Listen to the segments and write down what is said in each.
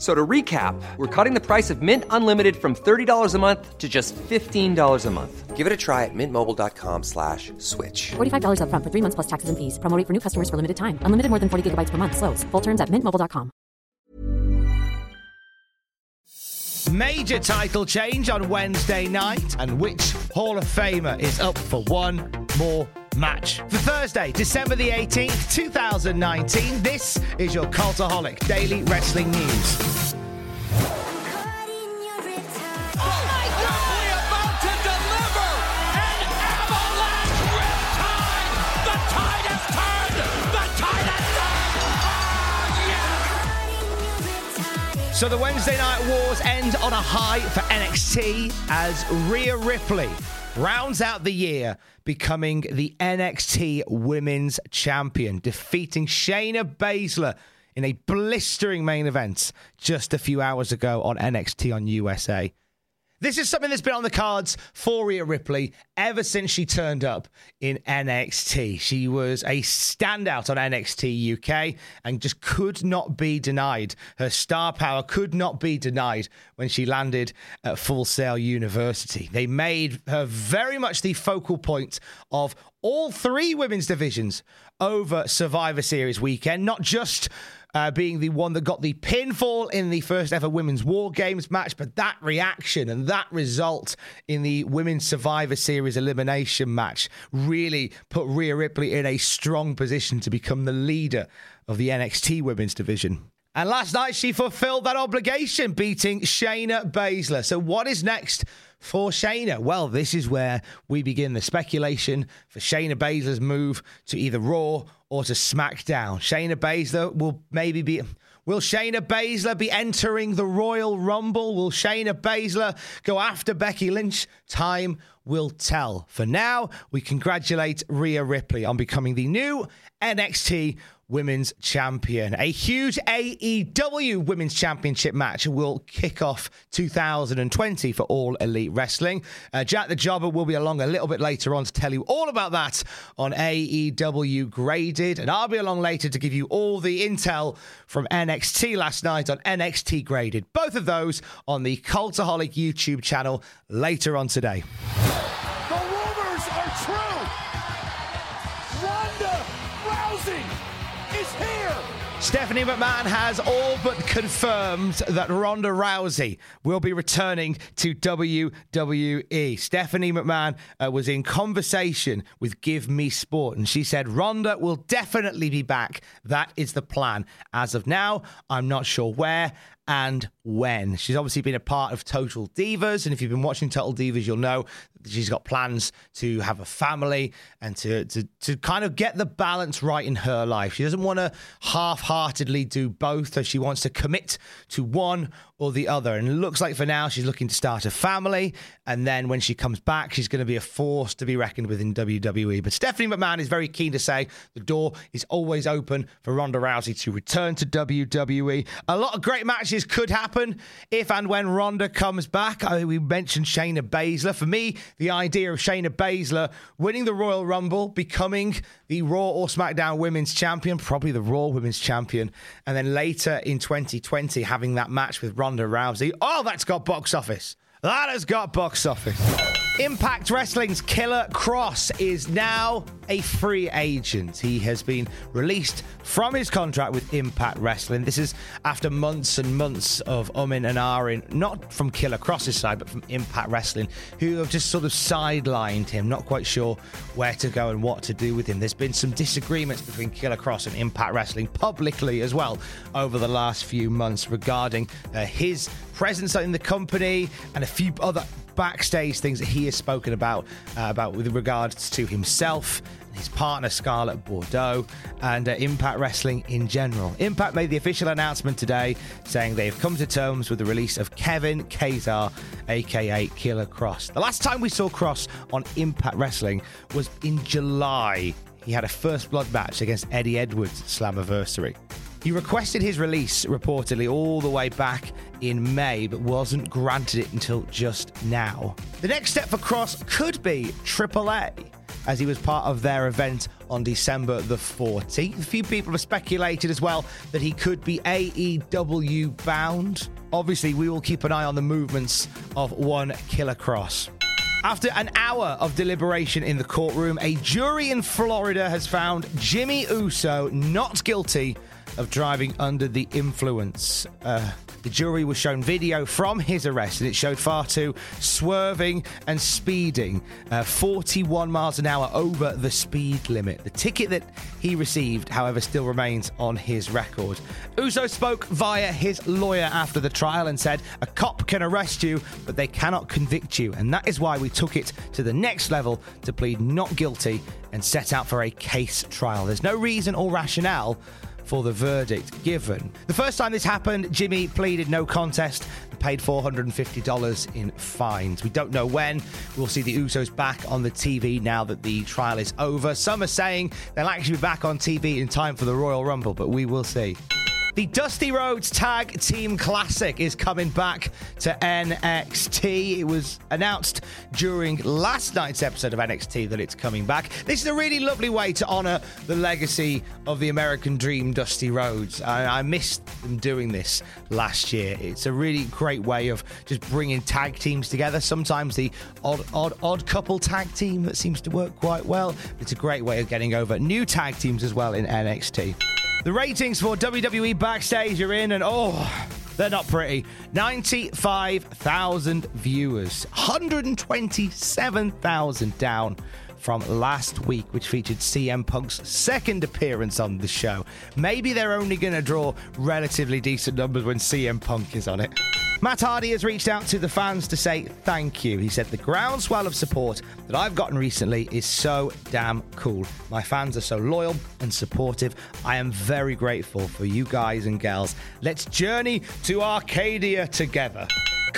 So to recap, we're cutting the price of Mint Unlimited from $30 a month to just $15 a month. Give it a try at mintmobile.com slash switch. $45 upfront for three months plus taxes and fees. Promoting for new customers for limited time. Unlimited more than 40 gigabytes per month. Slows. Full terms at mintmobile.com. Major title change on Wednesday night. And which Hall of Famer is up for one more match? For Thursday, December the 18th, 2019, this is your Cultaholic Daily Wrestling News. So the Wednesday night wars end on a high for NXT as Rhea Ripley rounds out the year becoming the NXT Women's Champion, defeating Shayna Baszler in a blistering main event just a few hours ago on NXT on USA. This is something that's been on the cards for Rhea Ripley ever since she turned up in NXT. She was a standout on NXT UK and just could not be denied. Her star power could not be denied when she landed at Full Sail University. They made her very much the focal point of all three women's divisions over Survivor Series weekend, not just uh, being the one that got the pinfall in the first ever Women's War Games match. But that reaction and that result in the Women's Survivor Series elimination match really put Rhea Ripley in a strong position to become the leader of the NXT Women's Division. And last night she fulfilled that obligation, beating Shayna Baszler. So what is next for Shayna? Well, this is where we begin the speculation for Shayna Baszler's move to either Raw or to SmackDown. Shayna Baszler will maybe be. Will Shayna Baszler be entering the Royal Rumble? Will Shayna Baszler go after Becky Lynch? Time will tell. For now, we congratulate Rhea Ripley on becoming the new NXT Women's Champion. A huge AEW Women's Championship match will kick off 2020 for All Elite Wrestling. Uh, Jack the Jobber will be along a little bit later on to tell you all about that on AEW Graded. And I'll be along later to give you all the intel from NXT last night on NXT Graded. Both of those on the Cultaholic YouTube channel later on today. State. Stephanie McMahon has all but confirmed that Ronda Rousey will be returning to WWE. Stephanie McMahon uh, was in conversation with Give Me Sport, and she said Ronda will definitely be back. That is the plan. As of now, I'm not sure where and when. She's obviously been a part of Total Divas, and if you've been watching Total Divas, you'll know she's got plans to have a family and to to to kind of get the balance right in her life. She doesn't want to do both, so she wants to commit to one or the other. And it looks like for now she's looking to start a family, and then when she comes back, she's going to be a force to be reckoned with in WWE. But Stephanie McMahon is very keen to say the door is always open for Ronda Rousey to return to WWE. A lot of great matches could happen if and when Ronda comes back. I, we mentioned Shayna Baszler. For me, the idea of Shayna Baszler winning the Royal Rumble, becoming the Raw or SmackDown Women's Champion, probably the Raw Women's Champion, and then later in 2020 having that match with Ronda Rousey. Oh, that's got box office. That has got box office. Impact Wrestling's Killer Kross is now a free agent. He has been released from his contract with Impact Wrestling. This is after months and months of umming and ahhing, not from Killer Kross's side, but from Impact Wrestling, who have just sort of sidelined him, not quite sure where to go and what to do with him. There's been some disagreements between Killer Kross and Impact Wrestling publicly as well over the last few months regarding uh, his presence in the company and a few other backstage things that he has spoken about uh, about with regards to himself his partner Scarlett Bordeaux, and uh, Impact Wrestling in general. Impact made the official announcement today saying they've come to terms with the release of Kevin Kesar, aka Killer Kross. The last time we saw Kross on Impact Wrestling was in July. He had a first blood match against Eddie Edwards Slammiversary. He requested his release reportedly all the way back in May, but wasn't granted it until just now. The next step for Kross could be AAA, as he was part of their event on December the 14th. A few people have speculated as well that he could be AEW bound. Obviously, we will keep an eye on the movements of one Killer Kross. After an hour of deliberation in the courtroom, a jury in Florida has found Jimmy Uso not guilty of driving under the influence. Uh, the jury was shown video from his arrest, and it showed Fatu swerving and speeding uh, 41 miles an hour over the speed limit. The ticket that he received, however, still remains on his record. Uso spoke via his lawyer after the trial and said, A cop can arrest you, but they cannot convict you. And that is why we took it to the next level to plead not guilty and set out for a case trial. There's no reason or rationale for the verdict given. The first time this happened, Jimmy pleaded no contest and paid $450 in fines. We don't know when we'll see the Usos back on the TV now that the trial is over. Some are saying they'll actually be back on TV in time for the Royal Rumble, but we will see. The Dusty Rhodes Tag Team Classic is coming back to NXT. It was announced during last night's episode of NXT that it's coming back. This is a really lovely way to honor the legacy of the American Dream, Dusty Rhodes. I, I missed them doing this last year. It's a really great way of just bringing tag teams together. Sometimes the odd, odd, odd couple tag team that seems to work quite well. It's a great way of getting over new tag teams as well in NXT. The ratings for WWE Backstage are in, and oh, they're not pretty. 95,000 viewers, 127,000 down from last week, which featured CM Punk's second appearance on the show. Maybe they're only going to draw relatively decent numbers when CM Punk is on it. Matt Hardy has reached out to the fans to say thank you. He said, The groundswell of support that I've gotten recently is so damn cool. My fans are so loyal and supportive. I am very grateful for you guys and gals. Let's journey to Arcadia together.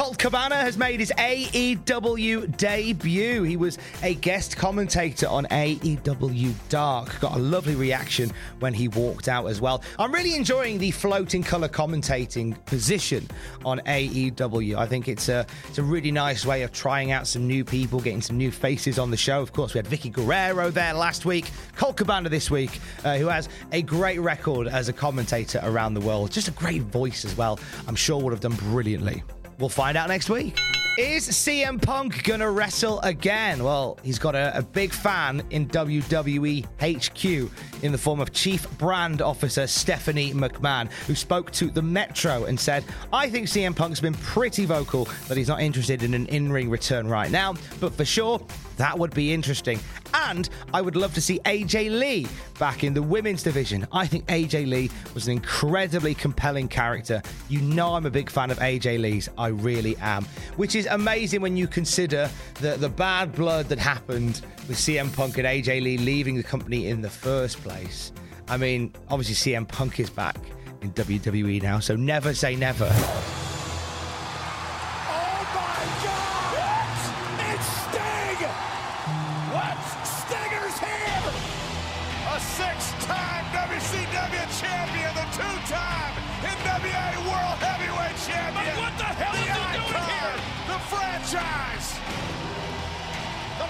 Colt Cabana has made his AEW debut. He was a guest commentator on AEW Dark. Got a lovely reaction when he walked out as well. I'm really enjoying the floating color commentating position on AEW. I think it's a it's a really nice way of trying out some new people, getting some new faces on the show. Of course, we had Vickie Guerrero there last week, Colt Cabana this week, uh, who has a great record as a commentator around the world. Just a great voice as well. I'm sure would have done brilliantly. We'll find out next week. Is CM Punk gonna wrestle again? Well, he's got a, a, big fan in WWE HQ in the form of Chief Brand Officer Stephanie McMahon, who spoke to the Metro and said, I think CM Punk's been pretty vocal that he's not interested in an in ring return right now, but for sure, that would be interesting. And I would love to see AJ Lee back in the women's division. I think AJ Lee was an incredibly compelling character. You know, I'm a big fan of AJ Lee's. I really am. Which is amazing when you consider the, the bad blood that happened with CM Punk and AJ Lee leaving the company in the first place. I mean, obviously, CM Punk is back in WWE now, so never say never. The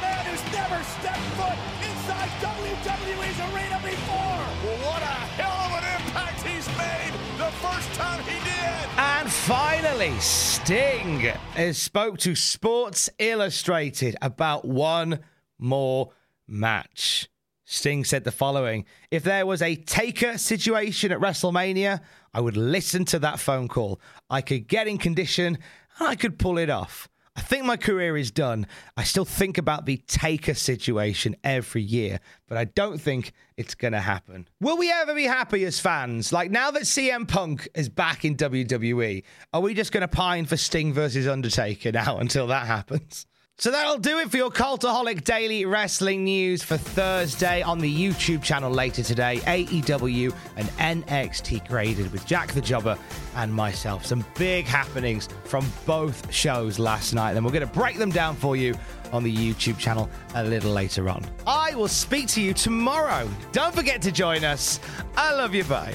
man who's never stepped foot inside WWE's arena before. What a hell of an impact he's made the first time he did. And finally, Finally, Sting has spoke to Sports Illustrated about one more match. Sting said the following If there was a taker situation at WrestleMania, I would listen to that phone call. I could get in condition and I could pull it off. I think my career is done. I still think about the taker situation every year, but I don't think it's going to happen. Will we ever be happy as fans? Like now that CM Punk is back in WWE, are we just going to pine for Sting versus Undertaker now until that happens? So that'll do it for your Cultaholic Daily Wrestling News for Thursday on the YouTube channel later today. AEW and NXT graded with Jack the Jobber and myself. Some big happenings from both shows last night. Then we're going to break them down for you on the YouTube channel a little later on. I will speak to you tomorrow. Don't forget to join us. I love you. Bye.